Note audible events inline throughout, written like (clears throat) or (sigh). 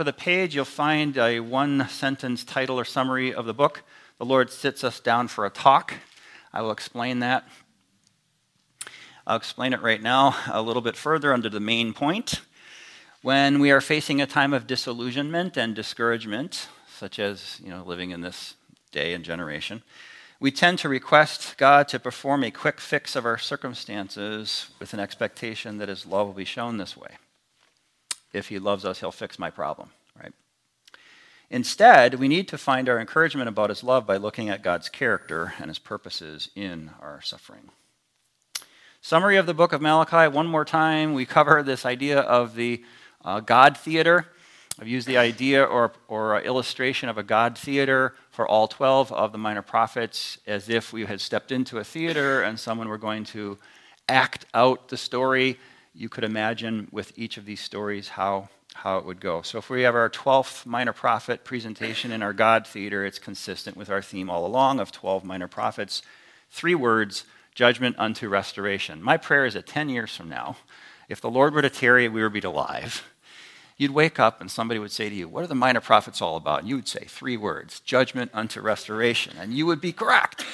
of the page, you'll find a one sentence title or summary of the book. The Lord sits us down for a talk. I will explain that. I'll explain it right now a little bit further under the main point. When we are facing a time of disillusionment and discouragement, such as you know, living in this day and generation, we tend to request God to perform a quick fix of our circumstances with an expectation that His love will be shown this way if he loves us, he'll fix my problem, right? Instead, we need to find our encouragement about his love by looking at God's character and his purposes in our suffering. Summary of the book of Malachi, one more time. We cover this idea of the uh, God theater. I've used the idea or, or illustration of a God theater for all 12 of the minor prophets as if we had stepped into a theater and someone were going to act out the story you could imagine with each of these stories how, how it would go. So if we have our 12th minor prophet presentation in our God theater, it's consistent with our theme all along of 12 minor prophets. Three words judgment unto restoration. My prayer is that 10 years from now, if the Lord were to tarry, we would be alive. You'd wake up and somebody would say to you, What are the minor prophets all about? And you would say three words judgment unto restoration. And you would be correct.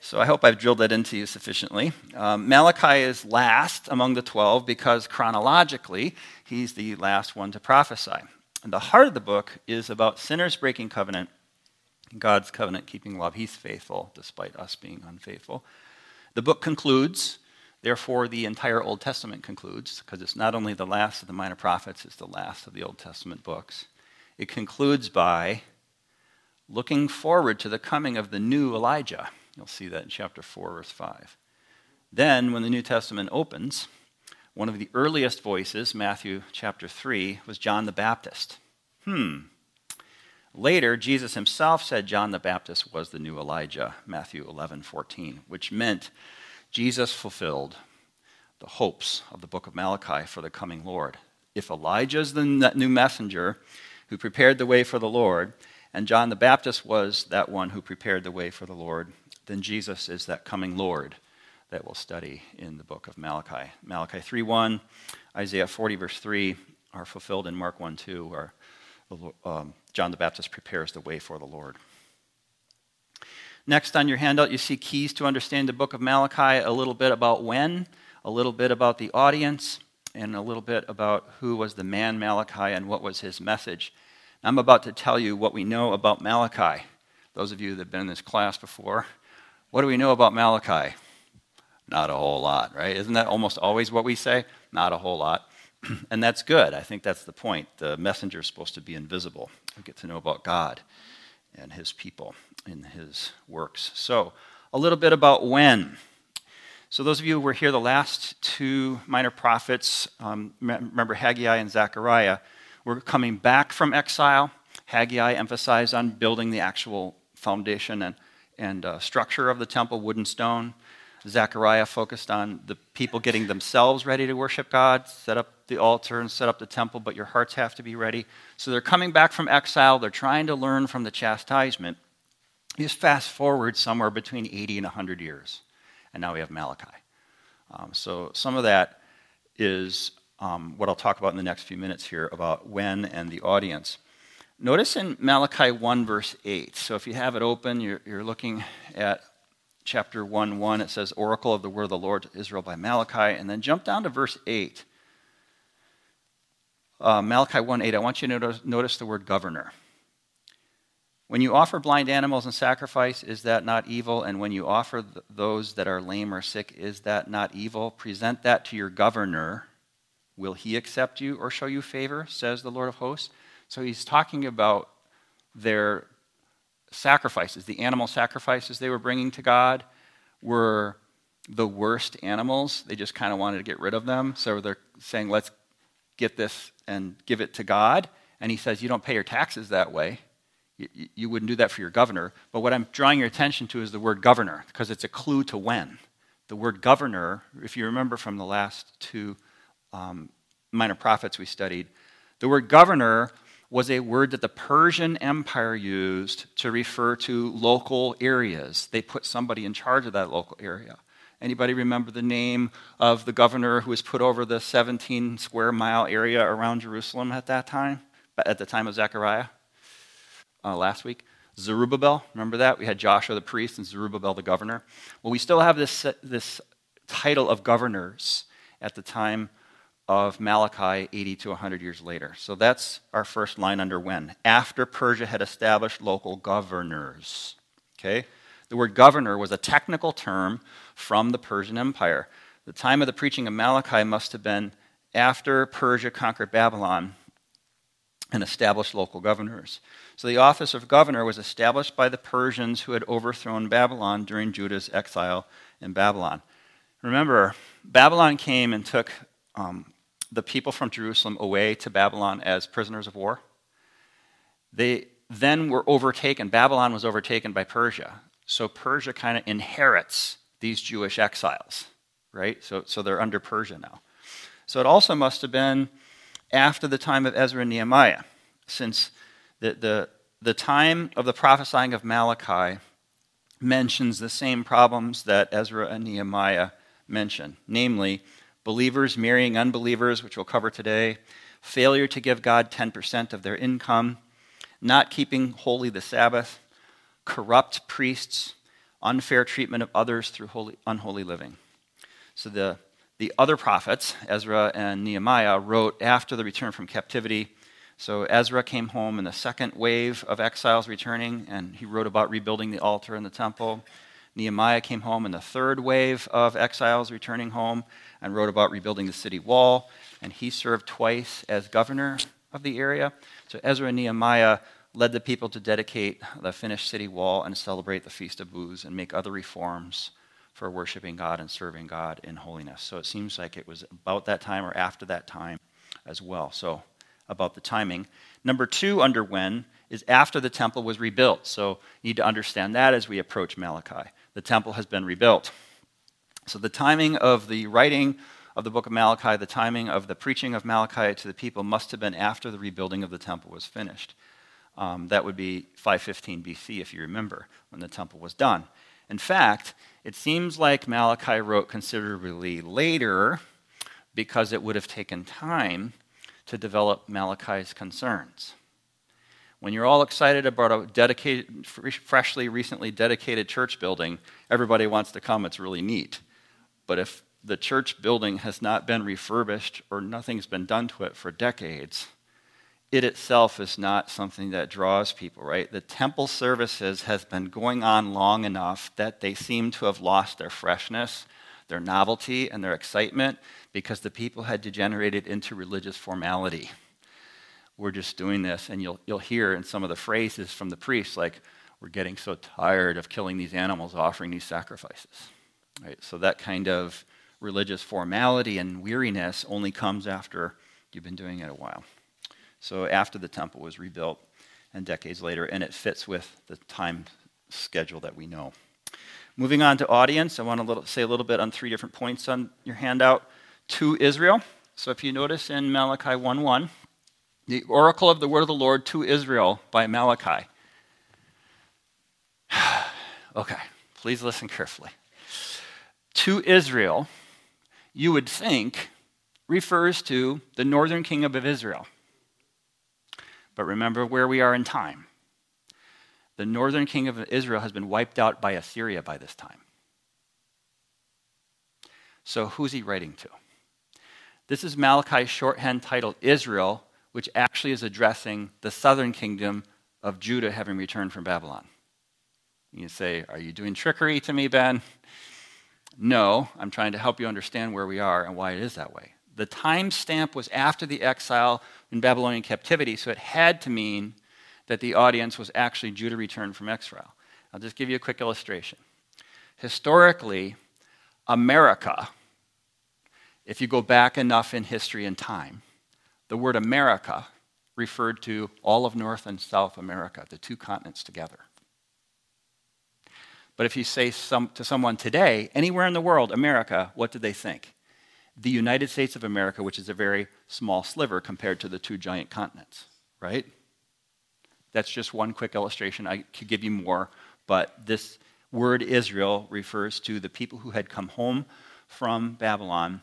So I hope I've drilled that into you sufficiently. Um, Malachi is last among the 12 because chronologically, he's the last one to prophesy. And the heart of the book is about sinners breaking covenant, God's covenant keeping love. He's faithful despite us being unfaithful. The book concludes, therefore, the entire Old Testament concludes, because it's not only the last of the minor prophets, it's the last of the Old Testament books. It concludes by looking forward to the coming of the new Elijah. You'll see that in chapter 4, verse 5. Then, when the New Testament opens, one of the earliest voices, Matthew chapter 3, was John the Baptist. Hmm. Later, Jesus himself said John the Baptist was the new Elijah, Matthew 11, 14, which meant Jesus fulfilled the hopes of the book of Malachi for the coming Lord. If Elijah is the new messenger who prepared the way for the Lord, and John the Baptist was that one who prepared the way for the Lord, then Jesus is that coming Lord that we'll study in the book of Malachi. Malachi 3:1, Isaiah 40 verse 3 are fulfilled in Mark 1:2, where um, John the Baptist prepares the way for the Lord. Next on your handout, you see keys to understand the book of Malachi, a little bit about when, a little bit about the audience, and a little bit about who was the man Malachi and what was his message. I'm about to tell you what we know about Malachi. Those of you that have been in this class before, what do we know about Malachi? Not a whole lot, right? Isn't that almost always what we say? Not a whole lot. (clears throat) and that's good. I think that's the point. The messenger is supposed to be invisible. We get to know about God and his people in his works. So, a little bit about when. So, those of you who were here the last two minor prophets, um, remember Haggai and Zechariah, were coming back from exile. Haggai emphasized on building the actual foundation and and uh, structure of the temple, wood and stone. Zechariah focused on the people getting themselves ready to worship God, set up the altar and set up the temple, but your hearts have to be ready. So they're coming back from exile. They're trying to learn from the chastisement. Just fast forward somewhere between 80 and 100 years. And now we have Malachi. Um, so some of that is um, what I'll talk about in the next few minutes here about when and the audience. Notice in Malachi 1, verse 8. So if you have it open, you're, you're looking at chapter 1 1. It says, Oracle of the word of the Lord to Israel by Malachi. And then jump down to verse 8. Uh, Malachi 1 8. I want you to notice, notice the word governor. When you offer blind animals in sacrifice, is that not evil? And when you offer th- those that are lame or sick, is that not evil? Present that to your governor. Will he accept you or show you favor, says the Lord of hosts? So he's talking about their sacrifices. The animal sacrifices they were bringing to God were the worst animals. They just kind of wanted to get rid of them. So they're saying, let's get this and give it to God. And he says, you don't pay your taxes that way. You, wouldn't do that for your governor. But what I'm drawing your attention to is the word governor, because it's a clue to when. The word governor, if you remember from the last two um, minor prophets we studied, the word governor was a word that the Persian Empire used to refer to local areas. They put somebody in charge of that local area. Anybody remember the name of the governor who was put over the 17 square mile area around Jerusalem at that time? at the time of Zechariah uh, last week? Zerubbabel, remember that? We had Joshua the priest and Zerubbabel the governor. Well, we still have this, this title of governors at the time of Malachi 80 to 100 years later. So that's our first line under when. After Persia had established local governors. Okay? The word governor was a technical term from the Persian Empire. The time of the preaching of Malachi must have been after Persia conquered Babylon and established local governors. So the office of governor was established by the Persians who had overthrown Babylon during Judah's exile in Babylon. Remember, Babylon came and took um, the people from Jerusalem away to Babylon as prisoners of war. They then were overtaken. Babylon was overtaken by Persia. So Persia kind of inherits these Jewish exiles, right? So, so they're under Persia now. So it also must have been after the time of Ezra and Nehemiah, since the, the, the time of the prophesying of Malachi mentions the same problems that Ezra and Nehemiah mention, namely, believers marrying unbelievers, which we'll cover today, failure to give God 10% of their income, not keeping holy the Sabbath, corrupt priests, unfair treatment of others through holy, unholy living. So the, the other prophets, Ezra and Nehemiah, wrote after the return from captivity. So Ezra came home in the second wave of exiles returning, and he wrote about rebuilding the altar and the temple. Nehemiah came home in the third wave of exiles returning home and wrote about rebuilding the city wall. And he served twice as governor of the area. So Ezra and Nehemiah led the people to dedicate the finished city wall and celebrate the Feast of Booths and make other reforms for worshiping God and serving God in holiness. So it seems like it was about that time or after that time as well. So about the timing. Number two, under when, is after the temple was rebuilt. So you need to understand that as we approach Malachi the temple has been rebuilt. So the timing of the writing of the book of Malachi, the timing of the preaching of Malachi to the people must have been after the rebuilding of the temple was finished. Um, that would be 515 BC, if you remember, when the temple was done. In fact, it seems like Malachi wrote considerably later because it would have taken time to develop Malachi's concerns. When you're all excited about a dedicated, freshly, recently dedicated church building, everybody wants to come. It's really neat. But if the church building has not been refurbished or nothing's been done to it for decades, it itself is not something that draws people, right? The temple services has been going on long enough that they seem to have lost their freshness, their novelty, and their excitement because the people had degenerated into religious formality we're just doing this. And you'll, you'll hear in some of the phrases from the priests, like, we're getting so tired of killing these animals, offering these sacrifices. Right? So that kind of religious formality and weariness only comes after you've been doing it a while. So after the temple was rebuilt and decades later, and it fits with the time schedule that we know. Moving on to audience, I want to say a little bit on three different points on your handout. To Israel. So if you notice in Malachi 1:1, the oracle of the word of the Lord to Israel by Malachi. (sighs) okay, please listen carefully. To Israel, you would think, refers to the northern kingdom of Israel. But remember where we are in time. The northern kingdom of Israel has been wiped out by Assyria by this time. So who's he writing to? This is Malachi's shorthand title, Israel which actually is addressing the southern kingdom of Judah having returned from Babylon. You say, Are you doing trickery to me, Ben? No, I'm trying to help you understand where we are and why it is that way. The time stamp was after the exile in Babylonian captivity, so it had to mean that the audience was actually Judah returned from exile. I'll just give you a quick illustration. Historically, America, if you go back enough in history and time, the word America referred to all of North and South America, the two continents together. But if you say some, to someone today, anywhere in the world, America, what do they think? The United States of America, which is a very small sliver compared to the two giant continents, right? That's just one quick illustration. I could give you more, but this word Israel refers to the people who had come home from Babylon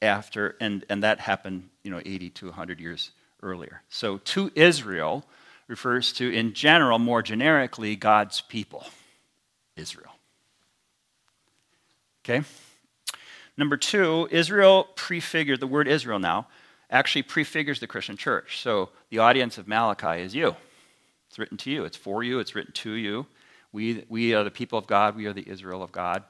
after, and, and that happened, you know, 80 to 100 years earlier. So, to Israel refers to, in general, more generically, God's people, Israel. Okay? Number two, Israel prefigured, the word Israel now, actually prefigures the Christian church. So, the audience of Malachi is you. It's written to you, it's for you, it's written to you. We, we are the people of God, we are the Israel of God.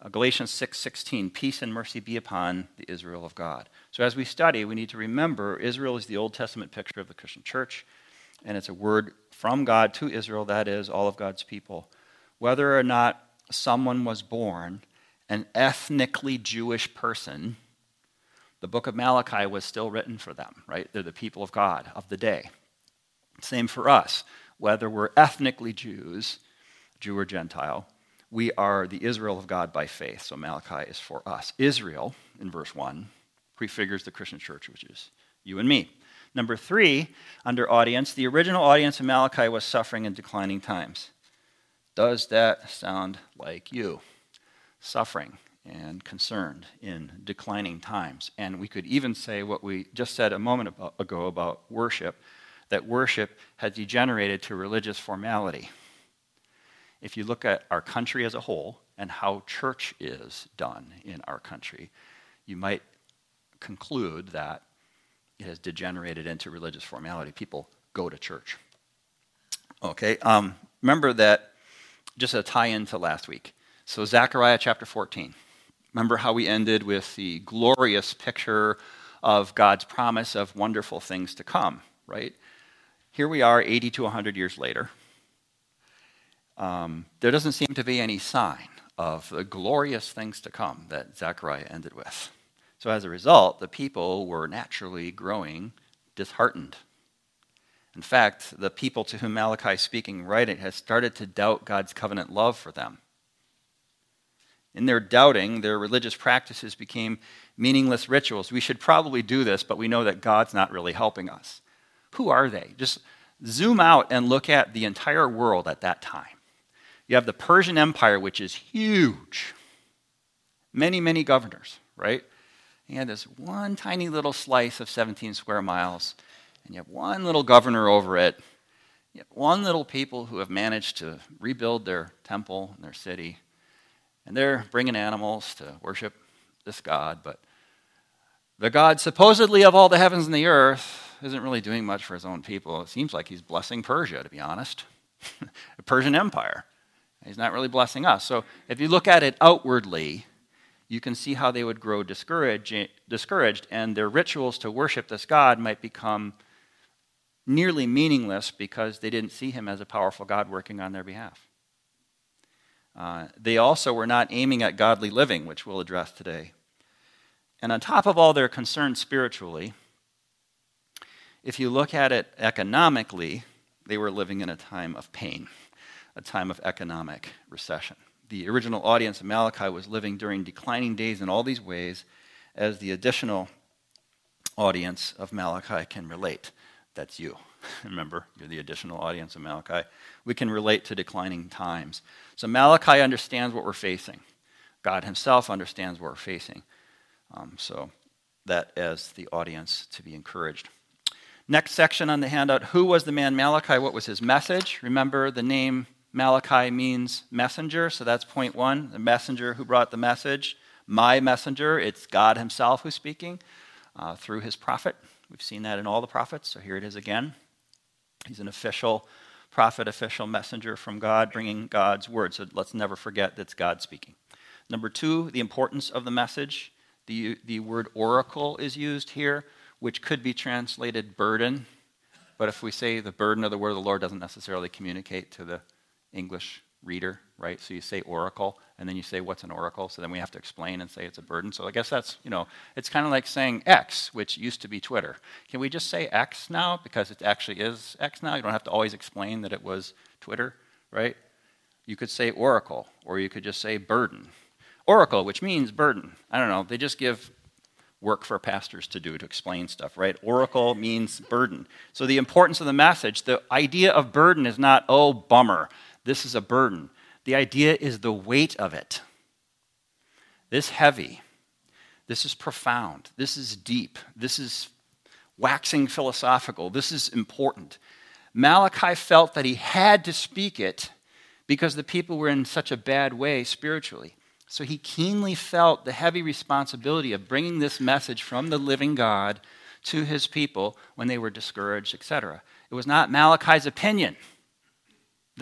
Uh, Galatians 6:16, peace and mercy be upon the Israel of God. So as we study, we need to remember Israel is the Old Testament picture of the Christian church, and it's a word from God to Israel, that is, all of God's people. Whether or not someone was born an ethnically Jewish person, the book of Malachi was still written for them, right? They're the people of God of the day. Same for us. Whether we're ethnically Jews, Jew or Gentile, we are the Israel of God by faith. So Malachi is for us. Israel, in verse 1, prefigures the Christian church, which is you and me. Number three, under audience, the original audience of Malachi was suffering in declining times. Does that sound like you? Suffering and concerned in declining times. And we could even say what we just said a moment ago about worship that worship has degenerated to religious formality if you look at our country as a whole and how church is done in our country, you might conclude that it has degenerated into religious formality. People go to church. Okay, um, remember that, just a tie in to last week. So, Zechariah chapter 14. Remember how we ended with the glorious picture of God's promise of wonderful things to come, right? Here we are 80 to 100 years later um, there doesn't seem to be any sign of the glorious things to come that Zechariah ended with. So as a result, the people were naturally growing disheartened. In fact, the people to whom Malachi is speaking right it has started to doubt God's covenant love for them. In their doubting, their religious practices became meaningless rituals. We should probably do this, but we know that God's not really helping us. Who are they? Just zoom out and look at the entire world at that time. You have the Persian Empire, which is huge. Many, many governors, right? Have this one tiny little slice of 17 square miles, and you have one little governor over it. You have one little people who have managed to rebuild their temple and their city, and they're bringing animals to worship this God, but the God supposedly of all the heavens and the earth isn't really doing much for his own people. It seems like he's blessing Persia, to be honest, (laughs) the Persian Empire. He's not really blessing us. So if you look at it outwardly, you can see how they would grow discouraged, discouraged, and their rituals to worship this God might become nearly meaningless because they didn't see him as a powerful God working on their behalf. Uh, they also were not aiming at godly living, which we'll address today. And on top of all their concerns spiritually, if you look at it economically, they were living in a time of pain a time of economic recession. The original audience of Malachi was living during declining days in all these ways, as the additional audience of Malachi can relate. That's you. (laughs) Remember, you're the additional audience of Malachi. We can relate to declining times. So Malachi understands what we're facing. God himself understands what we're facing. Um, so that as the audience to be encouraged. Next section on the handout Who was the man Malachi? What was his message? Remember, the name Malachi means messenger, so that's point one the messenger who brought the message. My messenger, it's God Himself who's speaking uh, through His prophet. We've seen that in all the prophets, so here it is again. He's an official prophet, official messenger from God, bringing God's word. So let's never forget that's God speaking. Number two, the importance of the message. The, the word oracle is used here, which could be translated burden. But if we say the burden of the word of the Lord doesn't necessarily communicate to the English reader, right? So you say oracle, and then you say what's an oracle. So then we have to explain and say it's a burden. So I guess that's, you know, it's kind of like saying X, which used to be Twitter. Can we just say X now because it actually is X now? You don't have to always explain that it was Twitter, right? You could say oracle, or you could just say burden. Oracle, which means burden. I don't know. They just give work for pastors to do to explain stuff, right? Oracle means burden. So the importance of the message, the idea of burden is not, oh, bummer this is a burden. The idea is the weight of it. This heavy. This is profound. This is deep. This is waxing philosophical. This is important. Malachi felt that he had to speak it because the people were in such a bad way spiritually. So he keenly felt the heavy responsibility of bringing this message from the living God to his people when they were discouraged, etc. It was not Malachi's opinion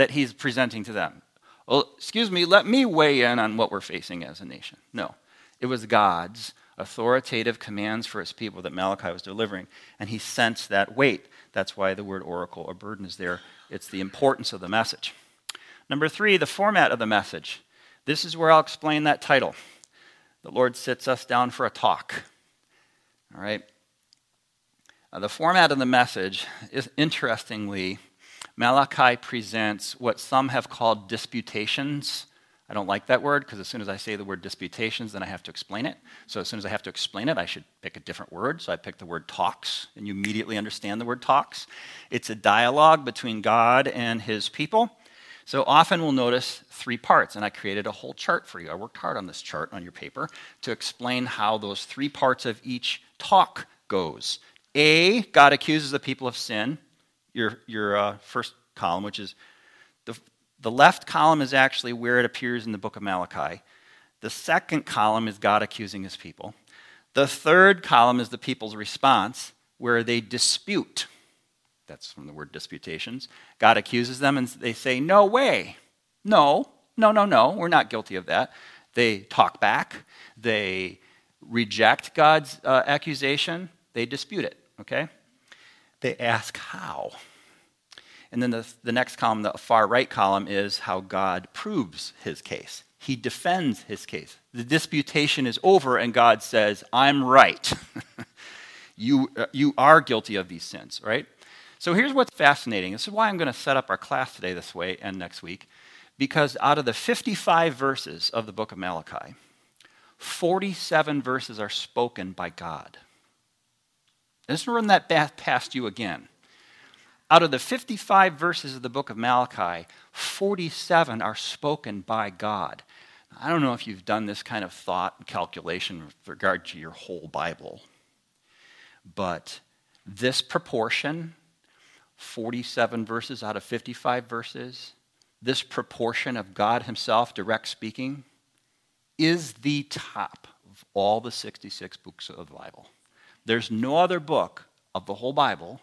that he's presenting to them. Well, excuse me, let me weigh in on what we're facing as a nation. No, it was God's authoritative commands for his people that Malachi was delivering, and he sensed that weight. That's why the word oracle or burden is there. It's the importance of the message. Number three, the format of the message. This is where I'll explain that title. The Lord sits us down for a talk. All right? Uh, the format of the message is interestingly, Malachi presents what some have called disputations. I don't like that word because as soon as I say the word disputations, then I have to explain it. So as soon as I have to explain it, I should pick a different word. So I picked the word talks, and you immediately understand the word talks. It's a dialogue between God and his people. So often we'll notice three parts, and I created a whole chart for you. I worked hard on this chart on your paper to explain how those three parts of each talk goes. A, God accuses the people of sin, your, your uh, first column, which is the, the left column is actually where it appears in the book of Malachi. The second column is God accusing his people. The third column is the people's response, where they dispute. That's from the word disputations. God accuses them and they say, No way. No, no, no, no. We're not guilty of that. They talk back. They reject God's uh, accusation. They dispute it, okay? They ask how. And then the, the next column, the far right column, is how God proves his case. He defends his case. The disputation is over, and God says, I'm right. (laughs) you, uh, you are guilty of these sins, right? So here's what's fascinating. This is why I'm going to set up our class today this way and next week. Because out of the 55 verses of the book of Malachi, 47 verses are spoken by God. Let's run that past you again. Out of the 55 verses of the book of Malachi, 47 are spoken by God. I don't know if you've done this kind of thought and calculation with regard to your whole Bible, but this proportion 47 verses out of 55 verses, this proportion of God Himself direct speaking is the top of all the 66 books of the Bible. There's no other book of the whole Bible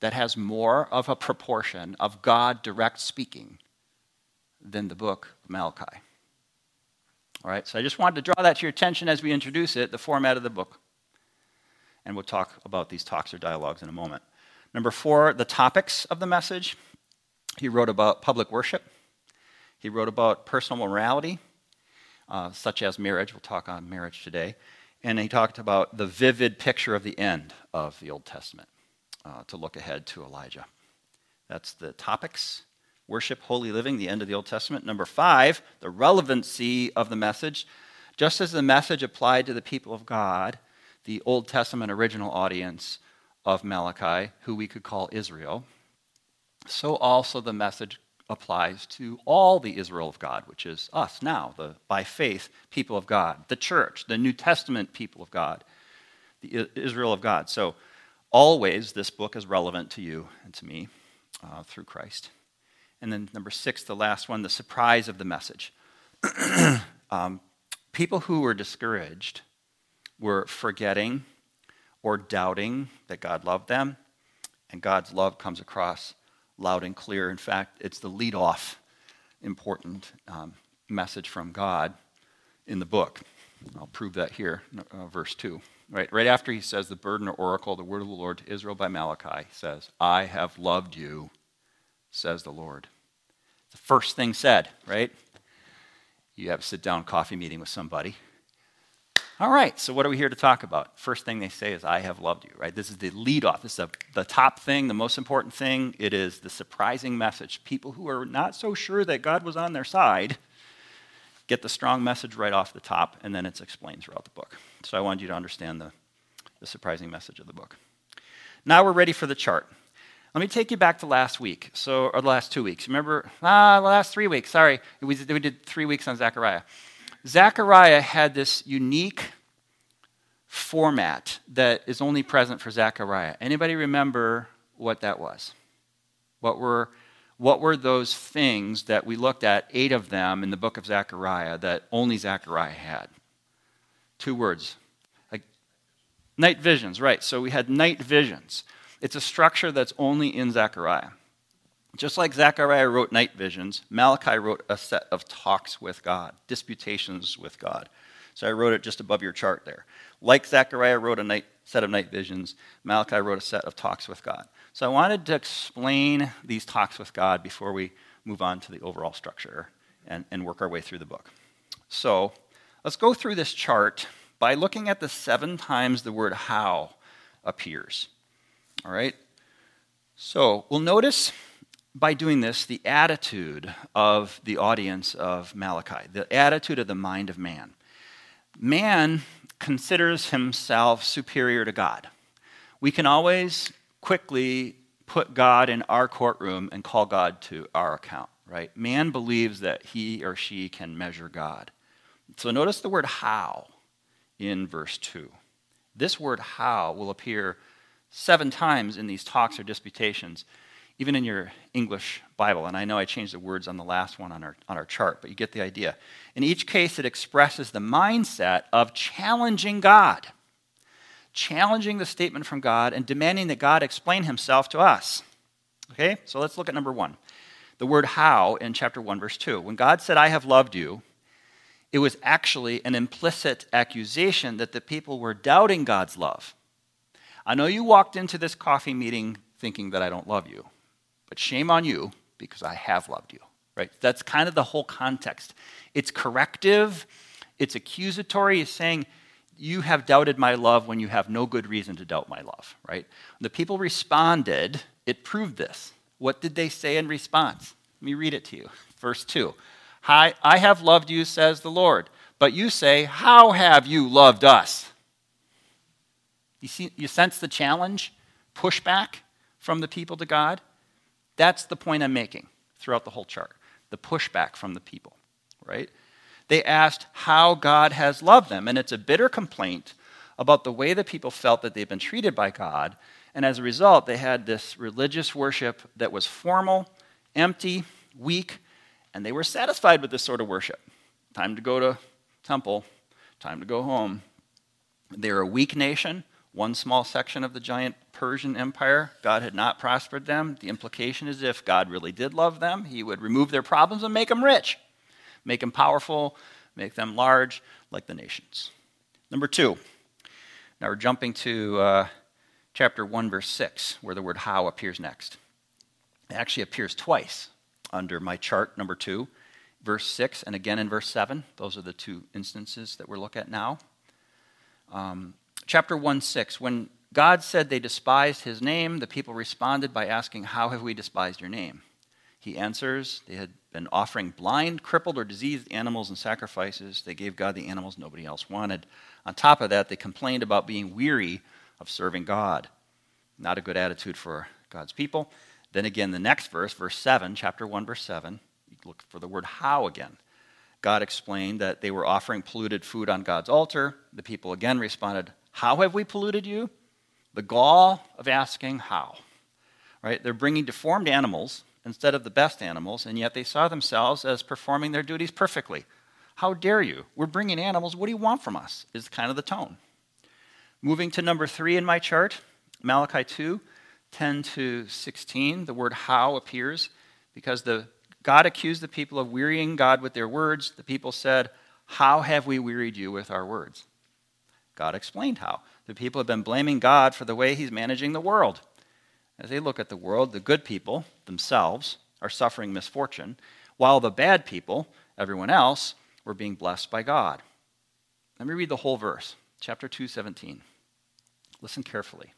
that has more of a proportion of God direct speaking than the book of Malachi. All right, so I just wanted to draw that to your attention as we introduce it, the format of the book. And we'll talk about these talks or dialogues in a moment. Number four, the topics of the message. He wrote about public worship. He wrote about personal morality, uh, such as marriage. We'll talk on marriage today. And he talked about the vivid picture of the end of the Old Testament uh, to look ahead to Elijah. That's the topics worship, holy living, the end of the Old Testament. Number five, the relevancy of the message. Just as the message applied to the people of God, the Old Testament original audience of Malachi, who we could call Israel, so also the message applies to all the Israel of God, which is us now, the by faith people of God, the church, the New Testament people of God, the Israel of God. So always this book is relevant to you and to me uh, through Christ. And then number six, the last one, the surprise of the message. (clears throat) um, people who were discouraged were forgetting or doubting that God loved them. And God's love comes across loud and clear. In fact, it's the lead off important um, message from God in the book. I'll prove that here, uh, verse 2. Right, right after he says the burden or oracle, the word of the Lord to Israel by Malachi says, I have loved you, says the Lord. The first thing said, right? You have a sit down coffee meeting with somebody all right, so what are we here to talk about? First thing they say is, I have loved you, right? This is the lead off. This is the top thing, the most important thing. It is the surprising message. People who are not so sure that God was on their side get the strong message right off the top, and then it's explained throughout the book. So I wanted you to understand the, the surprising message of the book. Now we're ready for the chart. Let me take you back to last week, so or the last two weeks. Remember, ah, the last three weeks. Sorry, we, we did three weeks on Zechariah. Zechariah had this unique format that is only present for Zechariah. Anybody remember what that was? What were, what were those things that we looked at, eight of them in the book of Zechariah, that only Zechariah had? Two words. Like night visions, right. So we had night visions. It's a structure that's only in Zechariah. Just like Zechariah wrote night visions, Malachi wrote a set of talks with God, disputations with God. So I wrote it just above your chart there. Like Zechariah wrote a night, set of night visions, Malachi wrote a set of talks with God. So I wanted to explain these talks with God before we move on to the overall structure and, and work our way through the book. So let's go through this chart by looking at the seven times the word how appears. All right? So we'll notice by doing this the attitude of the audience of Malachi, the attitude of the mind of man. Man considers himself superior to God. We can always quickly put God in our courtroom and call God to our account, right? Man believes that he or she can measure God. So notice the word how in verse 2. This word how will appear seven times in these talks or disputations, even in your English Bible. And I know I changed the words on the last one on our, on our chart, but you get the idea. In each case, it expresses the mindset of challenging God, challenging the statement from God, and demanding that God explain himself to us. Okay, so let's look at number one. The word how in chapter 1, verse 2. When God said, I have loved you, it was actually an implicit accusation that the people were doubting God's love. I know you walked into this coffee meeting thinking that I don't love you, but shame on you because I have loved you. Right? That's kind of the whole context. It's corrective, it's accusatory, it's saying, You have doubted my love when you have no good reason to doubt my love. Right? The people responded, it proved this. What did they say in response? Let me read it to you. Verse 2 I, I have loved you, says the Lord. But you say, How have you loved us? You, see, you sense the challenge, pushback from the people to God? That's the point I'm making throughout the whole chart the pushback from the people, right? They asked how God has loved them, and it's a bitter complaint about the way the people felt that they've been treated by God. And as a result, they had this religious worship that was formal, empty, weak, and they were satisfied with this sort of worship. Time to go to temple, time to go home. They're a weak nation one small section of the giant Persian Empire, God had not prospered them. The implication is if God really did love them, he would remove their problems and make them rich, make them powerful, make them large like the nations. Number two, now we're jumping to uh, chapter 1, verse 6, where the word how appears next. It actually appears twice under my chart, number 2, verse 6, and again in verse 7. Those are the two instances that we're looking at now. Um, chapter 1 6, when God said they despised his name, the people responded by asking, How have we despised your name? He answers, They had been offering blind, crippled, or diseased animals and sacrifices. They gave God the animals nobody else wanted. On top of that, they complained about being weary of serving God. Not a good attitude for God's people. Then again, the next verse, verse 7, chapter 1, verse 7, you look for the word how again. God explained that they were offering polluted food on God's altar. The people again responded, how have we polluted you? The gall of asking how. Right? They're bringing deformed animals instead of the best animals, and yet they saw themselves as performing their duties perfectly. How dare you? We're bringing animals. What do you want from us? Is kind of the tone. Moving to number three in my chart, Malachi 2, 10 to 16, the word how appears because the, God accused the people of wearying God with their words. The people said, How have we wearied you with our words? God explained how. The people have been blaming God for the way he's managing the world. As they look at the world, the good people themselves are suffering misfortune, while the bad people, everyone else, were being blessed by God. Let me read the whole verse, chapter 2, 17. Listen carefully.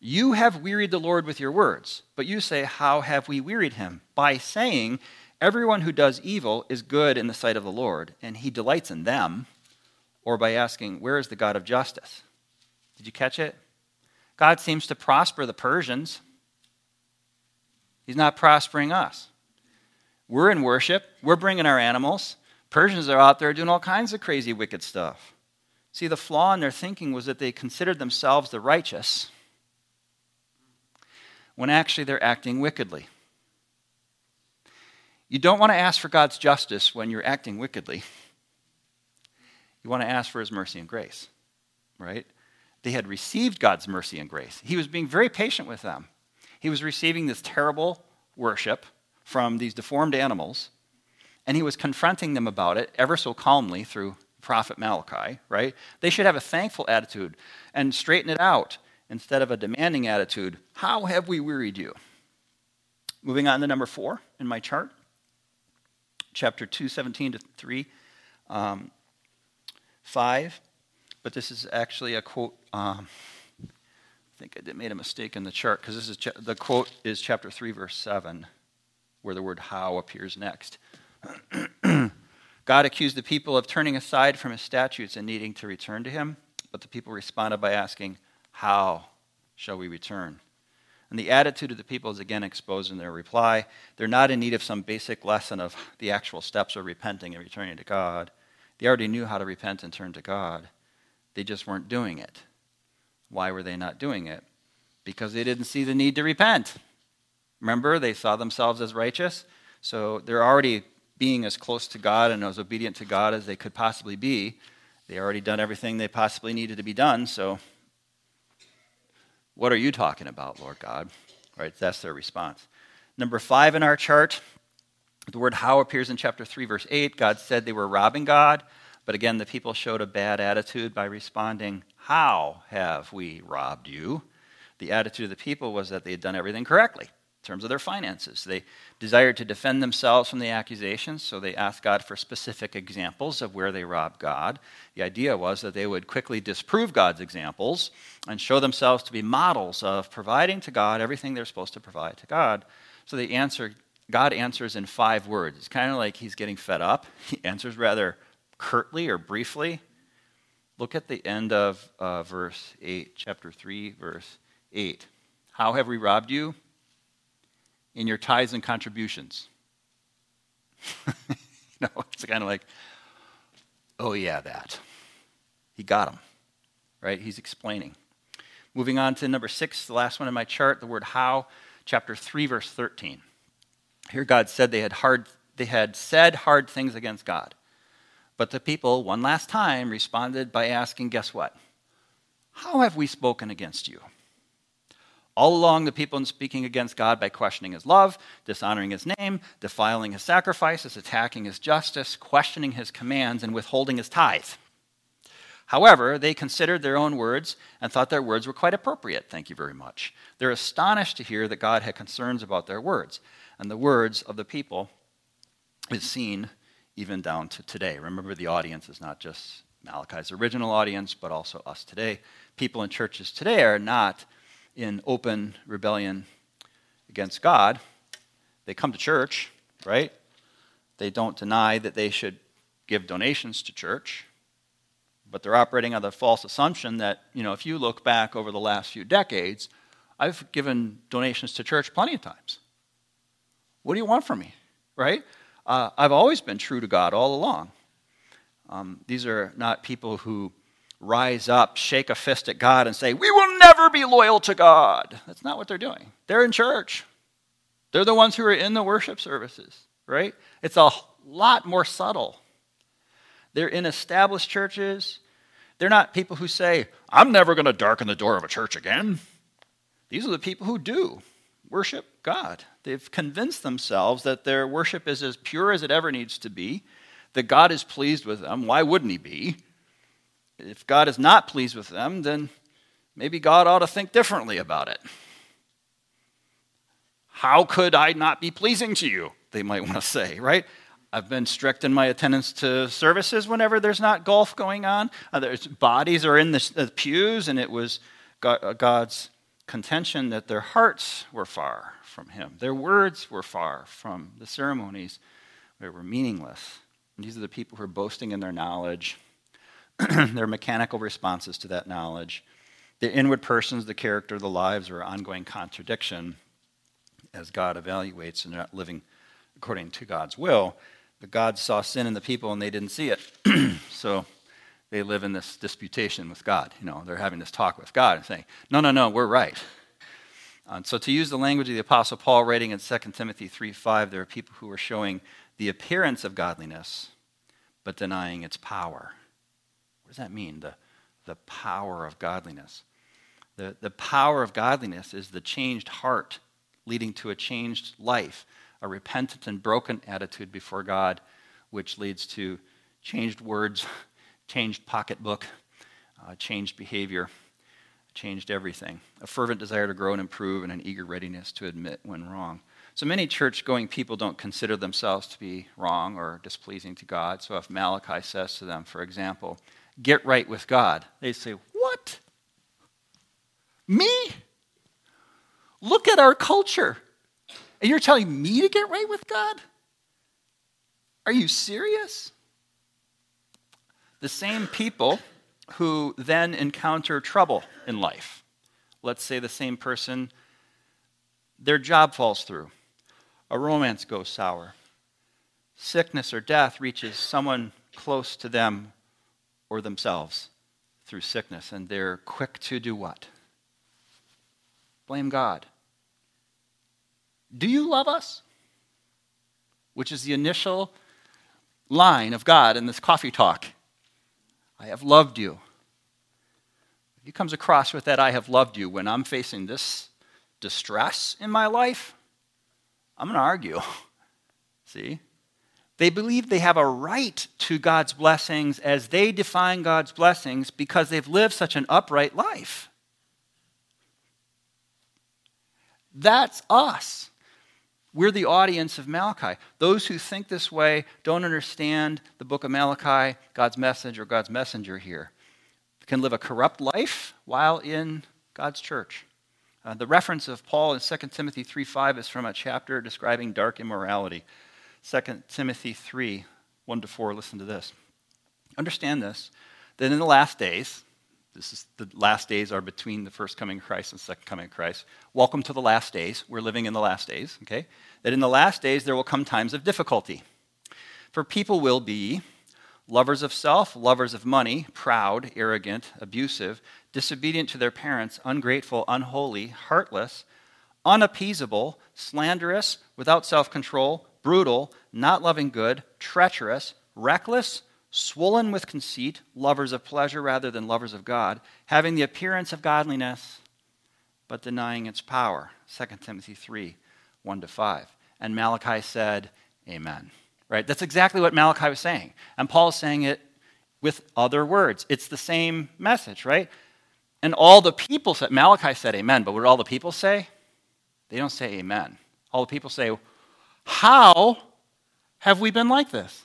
You have wearied the Lord with your words, but you say, How have we wearied him? By saying, Everyone who does evil is good in the sight of the Lord, and he delights in them or by asking, Where is the God of justice? Did you catch it? God seems to prosper the Persians. He's not prospering us. We're in worship, we're bringing our animals. Persians are out there doing all kinds of crazy, wicked stuff. See, the flaw in their thinking was that they considered themselves the righteous when actually they're acting wickedly. You don't want to ask for God's justice when you're acting wickedly. You want to ask for his mercy and grace, right? They had received God's mercy and grace. He was being very patient with them. He was receiving this terrible worship from these deformed animals, and he was confronting them about it ever so calmly through prophet Malachi, right? They should have a thankful attitude and straighten it out instead of a demanding attitude. How have we wearied you? Moving on to number four in my chart, chapter 2, 17 to 3, um, 5. But this is actually a quote. Um, I think I made a mistake in the chart because this is cha- the quote is chapter 3, verse 7, where the word how appears next. (clears throat) God accused the people of turning aside from his statutes and needing to return to him, but the people responded by asking, How shall we return? And the attitude of the people is again exposed in their reply. They're not in need of some basic lesson of the actual steps of repenting and returning to God. They already knew how to repent and turn to God. They just weren't doing it. Why were they not doing it? Because they didn't see the need to repent. Remember, they saw themselves as righteous. So they're already being as close to God and as obedient to God as they could possibly be. They already done everything they possibly needed to be done, so what are you talking about, Lord God? Right, that's their response. Number five in our chart, the word how appears in chapter 3, verse 8. God said they were robbing God, but again, the people showed a bad attitude by responding, How have we robbed you? The attitude of the people was that they had done everything correctly in terms of their finances. They desired to defend themselves from the accusations, so they asked God for specific examples of where they robbed God. The idea was that they would quickly disprove God's examples and show themselves to be models of providing to God everything they're supposed to provide to God. So they answer, God answers in five words. It's kind of like he's getting fed up. (laughs) He answers rather curtly or briefly. Look at the end of uh, verse 8, chapter 3, verse 8. How have we robbed you? in your tithes and contributions. (laughs) know, it's kind of like, oh, yeah, that. He got him, right? He's explaining. Moving on to number six, the last one in my chart, the word how, chapter 3, verse 13. Here God said they had, hard, they had said hard things against God. But the people, one last time, responded by asking, guess what? How have we spoken against you? All along, the people in speaking against God by questioning his love, dishonoring his name, defiling his sacrifices, attacking his justice, questioning his commands, and withholding his tithe. However, they considered their own words and thought their words were quite appropriate. Thank you very much. They're astonished to hear that God had concerns about their words. And the words of the people is seen even down to today. Remember, the audience is not just Malachi's original audience, but also us today. People in churches today are not in open rebellion against God. They come to church, right? They don't deny that they should give donations to church, but they're operating on the false assumption that, you know, if you look back over the last few decades, I've given donations to church plenty of times. What do you want from me, right? Uh, I've always been true to God all along. Um, these are not people who rise up, shake a fist at God, and say, We will never be loyal to God. That's not what they're doing. They're in church, they're the ones who are in the worship services, right? It's a lot more subtle. They're in established churches. They're not people who say, I'm never going to darken the door of a church again. These are the people who do worship God. They've convinced themselves that their worship is as pure as it ever needs to be, that God is pleased with them. Why wouldn't He be? If God is not pleased with them, then maybe God ought to think differently about it. How could I not be pleasing to you? They might want to (laughs) say, right? I've been strict in my attendance to services whenever there's not golf going on. There's, bodies are in the, pews, and it was God's contention that their hearts were far from Him. Their words were far from the ceremonies. They were meaningless. And these are the people who are boasting in their knowledge (clears throat) their mechanical responses to that knowledge, the inward persons, the character, the lives, or ongoing contradiction as God evaluates and they're not living according to God's will. But God saw sin in the people and they didn't see it. (clears throat) so they live in this disputation with God. You know, they're having this talk with God and saying, no, no, no, we're right. And so to use the language of the Apostle Paul writing in 2 Timothy 3.5, there are people who are showing the appearance of godliness, but denying its power. What does that mean, the, the power of godliness? The, the power of godliness is the changed heart leading to a changed life, a repentant and broken attitude before God, which leads to changed words, changed pocketbook, uh, changed behavior, changed everything. A fervent desire to grow and improve, and an eager readiness to admit when wrong. So many church going people don't consider themselves to be wrong or displeasing to God. So if Malachi says to them, for example, get right with God, they say, What? Me? Look at our culture. And you're telling me to get right with God? Are you serious? The same people who then encounter trouble in life. Let's say the same person, their job falls through, a romance goes sour, sickness or death reaches someone close to them or themselves through sickness, and they're quick to do what? Blame God. Do you love us? Which is the initial line of God in this coffee talk. I have loved you. He comes across with that, I have loved you, when I'm facing this distress in my life, I'm going to argue. (laughs) See? They believe they have a right to God's blessings as they define God's blessings because they've lived such an upright life. That's us. We're the audience of Malachi. Those who think this way don't understand the book of Malachi, God's message, or God's messenger here. Can live a corrupt life while in God's church. Uh, the reference of Paul in 2 Timothy 3:5 is from a chapter describing dark immorality. 2 Timothy 3 1 to 4. Listen to this. Understand this that in the last days, this is the last days are between the first coming of Christ and second coming of Christ. Welcome to the last days. We're living in the last days, okay? That in the last days there will come times of difficulty. For people will be lovers of self, lovers of money, proud, arrogant, abusive, disobedient to their parents, ungrateful, unholy, heartless, unappeasable, slanderous, without self control, brutal, not loving good, treacherous, reckless swollen with conceit, lovers of pleasure rather than lovers of God, having the appearance of godliness, but denying its power. 2 Timothy 3 1 to 5. And Malachi said, Amen. Right? That's exactly what Malachi was saying. And Paul's saying it with other words. It's the same message, right? And all the people said, Malachi said amen, but what did all the people say? They don't say amen. All the people say, How have we been like this?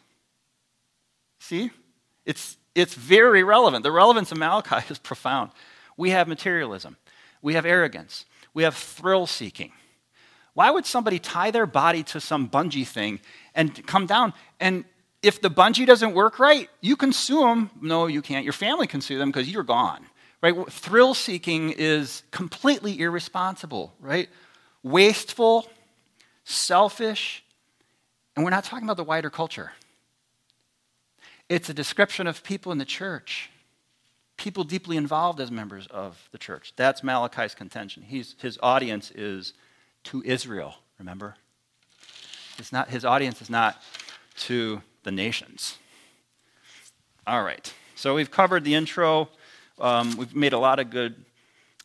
See? It's, it's very relevant. The relevance of Malachi is profound. We have materialism, we have arrogance, we have thrill seeking. Why would somebody tie their body to some bungee thing and come down? And if the bungee doesn't work right, you can sue them. No, you can't. Your family can sue them because you're gone. Right? Thrill seeking is completely irresponsible, right? Wasteful, selfish, and we're not talking about the wider culture. It's a description of people in the church, people deeply involved as members of the church. That's Malachi's contention. He's, his audience is to Israel, remember? It's not, his audience is not to the nations. All right. So we've covered the intro. Um, we've made a lot of good,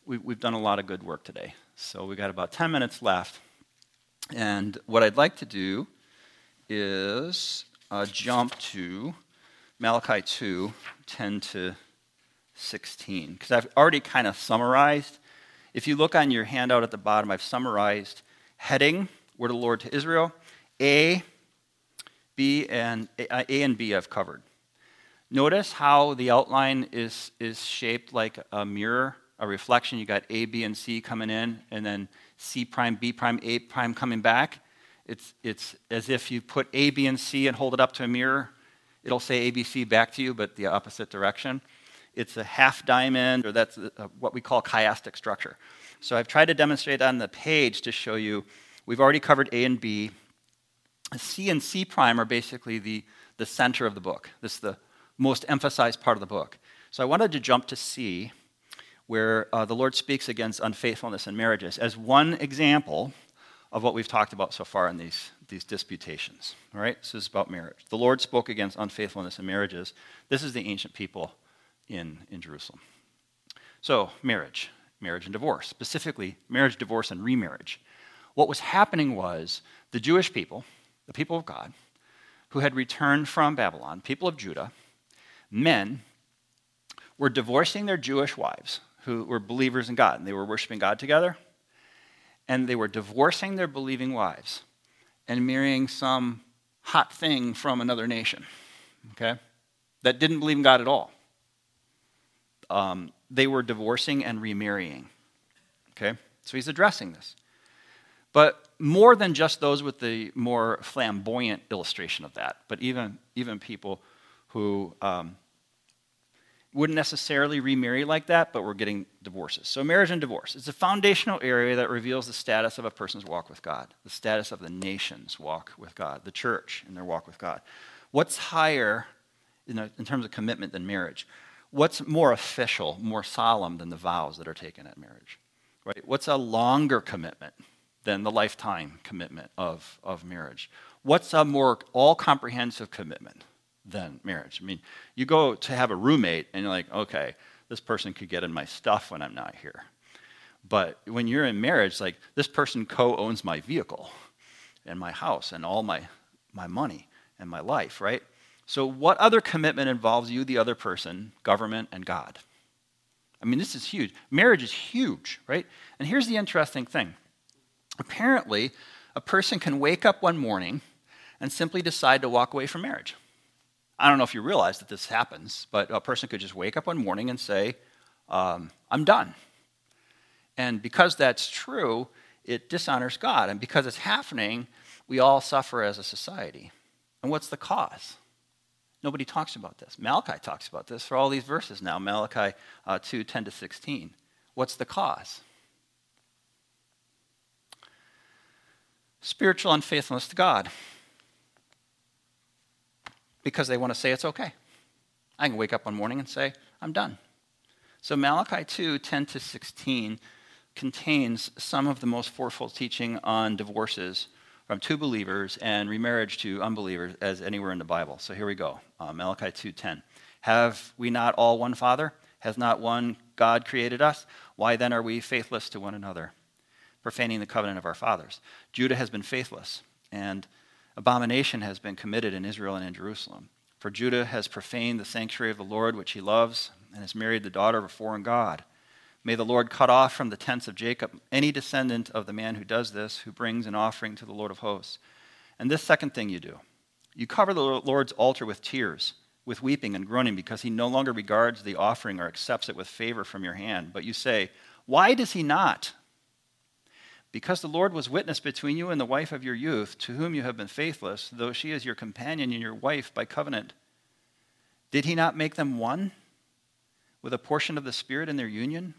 we, we've done a lot of good work today. So we've got about 10 minutes left. And what I'd like to do is uh, jump to Malachi 2 10 to 16, because I've already kind of summarized. If you look on your handout at the bottom, I've summarized heading, word of the Lord to Israel, A, B, and A, uh, A and B I've covered. Notice how the outline is, is shaped like a mirror, a reflection. You got A, B, and C coming in, and then C prime, B prime, A prime coming back. It's, it's as if you put A, B, and C and hold it up to a mirror it'll say ABC back to you, but the opposite direction. It's a half diamond, or that's what we call chiastic structure. So I've tried to demonstrate on the page to show you we've already covered A and B. C and C prime are basically the, the center of the book. This is the, most emphasized part of the book. So I wanted to jump to C, where uh, the Lord speaks against unfaithfulness in marriages as one example of what we've talked about so far in these, these disputations. All right, this is about marriage. The Lord spoke against unfaithfulness in marriages. This is the ancient people in, in Jerusalem. So, marriage, marriage and divorce, specifically marriage, divorce, and remarriage. What was happening was the Jewish people, the people of God, who had returned from Babylon, people of Judah, men, were divorcing their Jewish wives who were believers in God and they were worshiping God together. And they were divorcing their believing wives and marrying some hot thing from another nation, okay, that didn't believe in God at all. Um, they were divorcing and remarrying, okay? So he's addressing this. But more than just those with the more flamboyant illustration of that, but even, even people who um, wouldn't necessarily remarry like that, but we're getting divorces. So, marriage and divorce is a foundational area that reveals the status of a person's walk with God, the status of the nation's walk with God, the church in their walk with God. What's higher in, in terms of commitment than marriage? What's more official, more solemn than the vows that are taken at marriage? Right? What's a longer commitment? than the lifetime commitment of, of marriage. What's a more all comprehensive commitment than marriage? I mean, you go to have a roommate and you're like, okay, this person could get in my stuff when I'm not here. But when you're in marriage, like this person co owns my vehicle and my house and all my, my money and my life, right? So, what other commitment involves you, the other person, government, and God? I mean, this is huge. Marriage is huge, right? And here's the interesting thing Apparently, a person can wake up one morning and simply decide to walk away from marriage. I don't know if you realize that this happens, but a person could just wake up one morning and say, um, I'm done. And because that's true, it dishonors God. And because it's happening, we all suffer as a society. And what's the cause? Nobody talks about this. Malachi talks about this for all these verses now Malachi uh, 2 10 to 16. What's the cause? spiritual unfaithfulness to God because they want to say it's okay. I can wake up one morning and say, I'm done. So Malachi 2 10 to 16 contains some of the most forceful teaching on divorces from two believers and remarriage to unbelievers as anywhere in the Bible. So here we go. Uh, Malachi 2:10. Have we not all one Father? Has not one God created us? Why then are we faithless to one another? profaning the covenant of our fathers. Judah has been faithless, and abomination has been committed in Israel and in Jerusalem. For Judah has profaned the sanctuary of the Lord, which he loves, and has married the daughter of a foreign God. May the Lord cut off from the tents of Jacob any descendant of the man who does this, who brings an offering to the Lord of hosts. And this second thing you do you cover the Lord's altar with tears, with weeping and groaning, because he no longer regards the offering or accepts it with favor from your hand. But you say, Why does he not? Because the Lord was witness between you and the wife of your youth, to whom you have been faithless, though she is your companion and your wife by covenant. Did he not make them one with a portion of the Spirit in their union?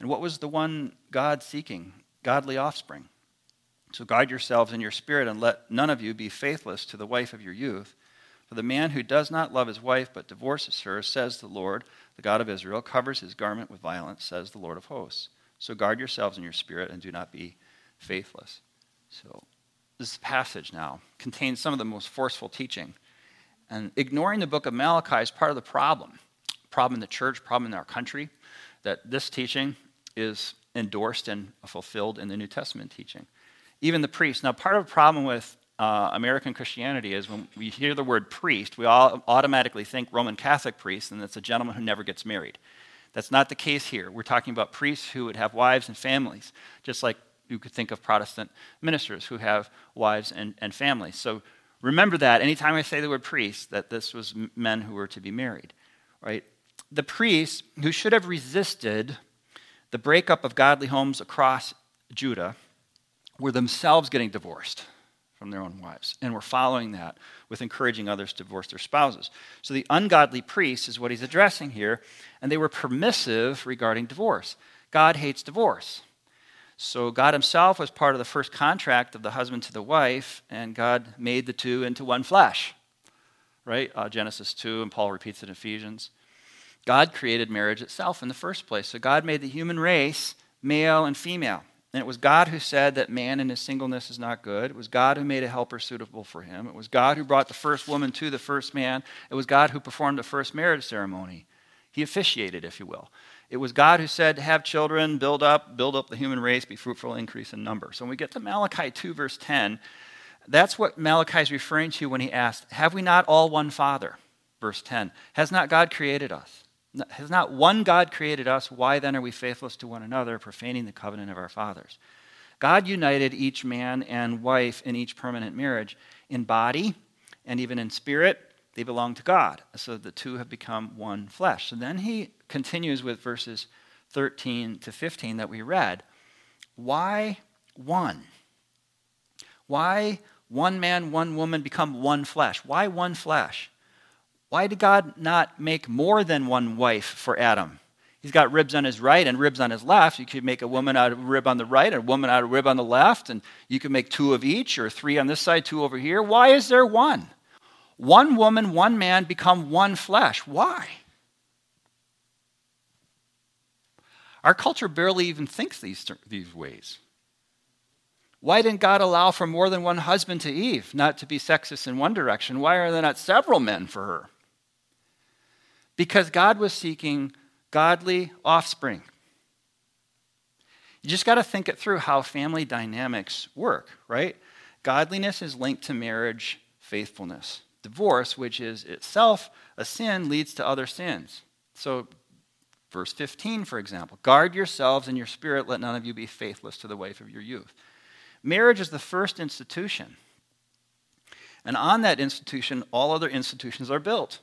And what was the one God seeking? Godly offspring. So guard yourselves in your spirit, and let none of you be faithless to the wife of your youth. For the man who does not love his wife but divorces her, says the Lord, the God of Israel, covers his garment with violence, says the Lord of hosts. So guard yourselves in your spirit and do not be faithless. So this passage now contains some of the most forceful teaching. And ignoring the book of Malachi is part of the problem. Problem in the church, problem in our country, that this teaching is endorsed and fulfilled in the New Testament teaching. Even the priests. Now, part of the problem with uh, American Christianity is when we hear the word priest, we all automatically think Roman Catholic priest, and it's a gentleman who never gets married. That's not the case here. We're talking about priests who would have wives and families, just like you could think of Protestant ministers who have wives and, and families. So remember that anytime I say the word priest, that this was men who were to be married, right? The priests who should have resisted the breakup of godly homes across Judah were themselves getting divorced from their own wives. And we're following that with encouraging others to divorce their spouses. So the ungodly priests is what he's addressing here, and they were permissive regarding divorce. God hates divorce. So God himself was part of the first contract of the husband to the wife, and God made the two into one flesh. right? Uh, Genesis 2, and Paul repeats it in Ephesians. God created marriage itself in the first place. So God made the human race male and female. And it was God who said that man in his singleness is not good. It was God who made a helper suitable for him. It was God who brought the first woman to the first man. It was God who performed the first marriage ceremony. He officiated, if you will. It was God who said, Have children, build up, build up the human race, be fruitful, increase in number. So when we get to Malachi 2, verse 10, that's what Malachi is referring to when he asked, Have we not all one Father? Verse 10. Has not God created us? Has not one God created us? Why then are we faithless to one another, profaning the covenant of our fathers? God united each man and wife in each permanent marriage in body and even in spirit. They belong to God. So the two have become one flesh. And then he continues with verses 13 to 15 that we read. Why one? Why one man, one woman become one flesh? Why one flesh? Why did God not make more than one wife for Adam? He's got ribs on his right and ribs on his left. You could make a woman out of a rib on the right and a woman out of a rib on the left, and you could make two of each, or three on this side, two over here. Why is there one? One woman, one man become one flesh. Why? Our culture barely even thinks these, these ways. Why didn't God allow for more than one husband to Eve, not to be sexist in one direction? Why are there not several men for her? Because God was seeking godly offspring. You just got to think it through how family dynamics work, right? Godliness is linked to marriage faithfulness. Divorce, which is itself a sin, leads to other sins. So, verse 15, for example guard yourselves in your spirit, let none of you be faithless to the wife of your youth. Marriage is the first institution. And on that institution, all other institutions are built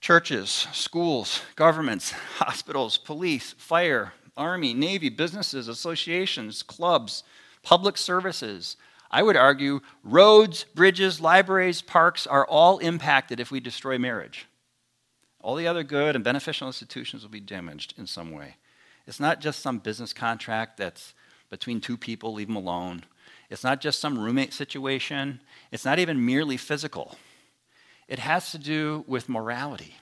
churches, schools, governments, hospitals, police, fire, army, navy, businesses, associations, clubs, public services. I would argue roads, bridges, libraries, parks are all impacted if we destroy marriage. All the other good and beneficial institutions will be damaged in some way. It's not just some business contract that's between two people, leave them alone. It's not just some roommate situation. It's not even merely physical. It has to do with morality,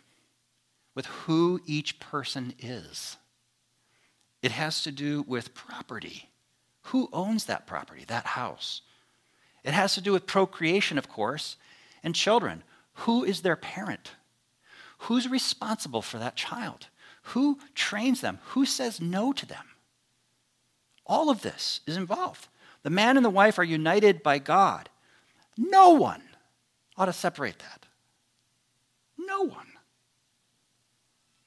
with who each person is. It has to do with property. Who owns that property, that house? It has to do with procreation, of course, and children. Who is their parent? Who's responsible for that child? Who trains them? Who says no to them? All of this is involved. The man and the wife are united by God. No one ought to separate that. No one.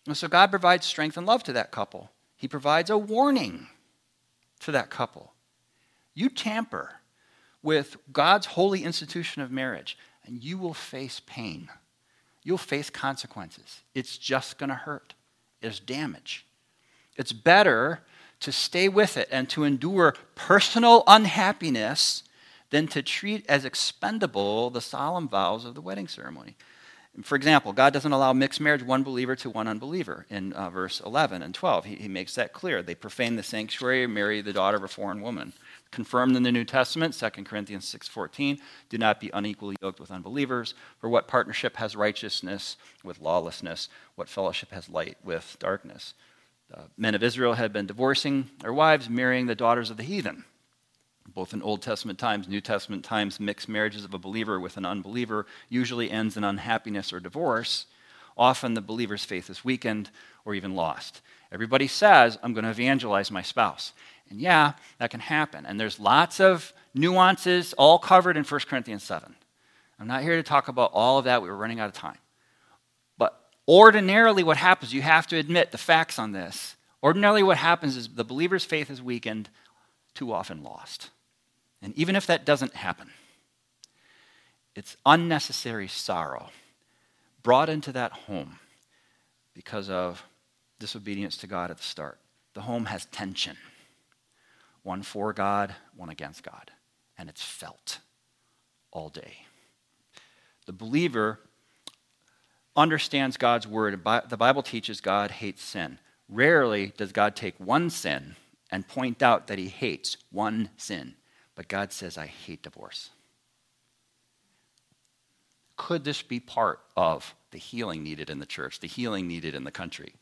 And so God provides strength and love to that couple. He provides a warning to that couple. You tamper with God's holy institution of marriage, and you will face pain. You'll face consequences. It's just going to hurt. There's damage. It's better to stay with it and to endure personal unhappiness than to treat as expendable the solemn vows of the wedding ceremony. For example, God doesn't allow mixed marriage one believer to one unbeliever in uh, verse 11 and 12. He, he makes that clear. They profane the sanctuary, marry the daughter of a foreign woman. Confirmed in the New Testament, 2 Corinthians 6:14, do not be unequally yoked with unbelievers, for what partnership has righteousness with lawlessness? What fellowship has light with darkness? The men of Israel had been divorcing their wives, marrying the daughters of the heathen both in Old Testament times, New Testament times, mixed marriages of a believer with an unbeliever usually ends in unhappiness or divorce. Often the believer's faith is weakened or even lost. Everybody says, I'm going to evangelize my spouse. And yeah, that can happen. And there's lots of nuances all covered in 1 Corinthians 7. I'm not here to talk about all of that. We were running out of time. But ordinarily, what happens, you have to admit the facts on this. Ordinarily, what happens is the believer's faith is weakened, too often lost. And even if that doesn't happen, it's unnecessary sorrow brought into that home because of disobedience to God at the start. The home has tension one for God, one against God, and it's felt all day. The believer understands God's word. The Bible teaches God hates sin. Rarely does God take one sin and point out that he hates one sin. But God says, I hate divorce. could this be part of the healing needed in the church, the healing needed in the country?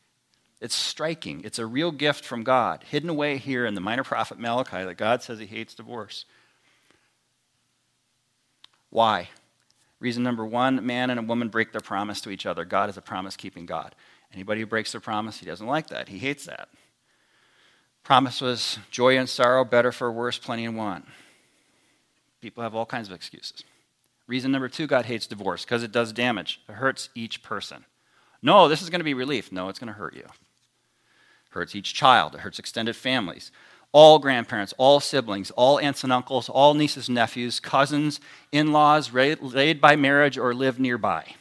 It's striking. It's a real gift from God, hidden away here in the minor prophet Malachi that God says he hates divorce. Why? Reason number one man and a woman break their promise to each other. God is a promise keeping God. Anybody who breaks their promise, he doesn't like that. He hates that. Promise was joy and sorrow, better for worse, plenty and want. People have all kinds of excuses. Reason number two God hates divorce because it does damage, it hurts each person. No, this is going to be relief. No, it's going to hurt you. It hurts each child, it hurts extended families all grandparents, all siblings, all aunts and uncles, all nieces and nephews, cousins, in laws, related by marriage or live nearby.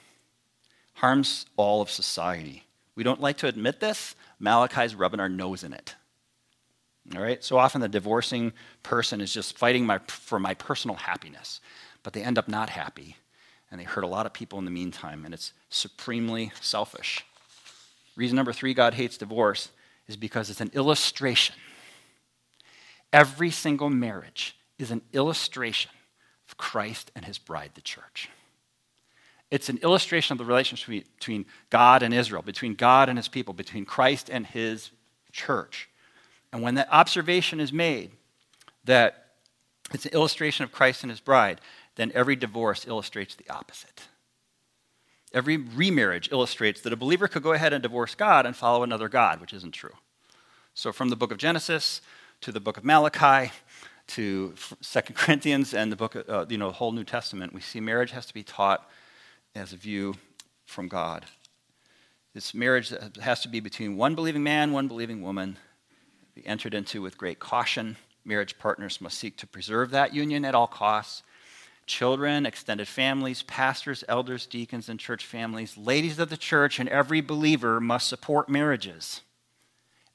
Harms all of society. We don't like to admit this. Malachi's rubbing our nose in it. All right? So often the divorcing person is just fighting my, for my personal happiness, but they end up not happy, and they hurt a lot of people in the meantime, and it's supremely selfish. Reason number three God hates divorce is because it's an illustration Every single marriage is an illustration of Christ and his bride, the church. It's an illustration of the relationship between God and Israel, between God and his people, between Christ and his church. And when that observation is made that it's an illustration of Christ and his bride, then every divorce illustrates the opposite. Every remarriage illustrates that a believer could go ahead and divorce God and follow another God, which isn't true. So, from the book of Genesis to the book of Malachi, to Second (laughs) Corinthians, and the book, of, uh, you know, the whole New Testament, we see marriage has to be taught as a view from God. This marriage has to be between one believing man, one believing woman, be entered into with great caution. Marriage partners must seek to preserve that union at all costs. Children, extended families, pastors, elders, deacons, and church families, ladies of the church, and every believer must support marriages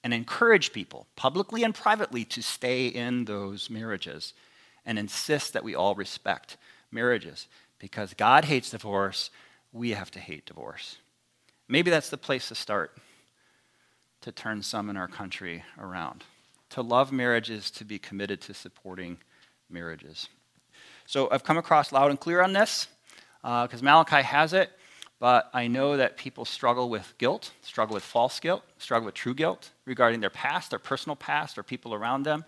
and encourage people, publicly and privately, to stay in those marriages and insist that we all respect marriages. Because God hates divorce, we have to hate divorce. Maybe that's the place to start to turn some in our country around. To love marriages, to be committed to supporting marriages. So I've come across loud and clear on this because uh, Malachi has it. But I know that people struggle with guilt, struggle with false guilt, struggle with true guilt regarding their past, their personal past, or people around them.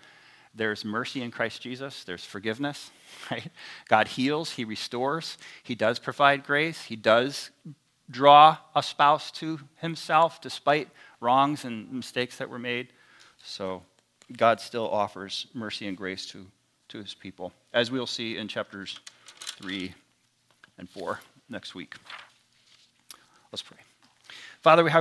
There's mercy in Christ Jesus, there's forgiveness, (laughs) right? God heals, He restores, He does provide grace, He does draw a spouse to Himself despite wrongs and mistakes that were made. So God still offers mercy and grace to, to His people, as we'll see in chapters 3 and 4 next week. Let's pray. Father, how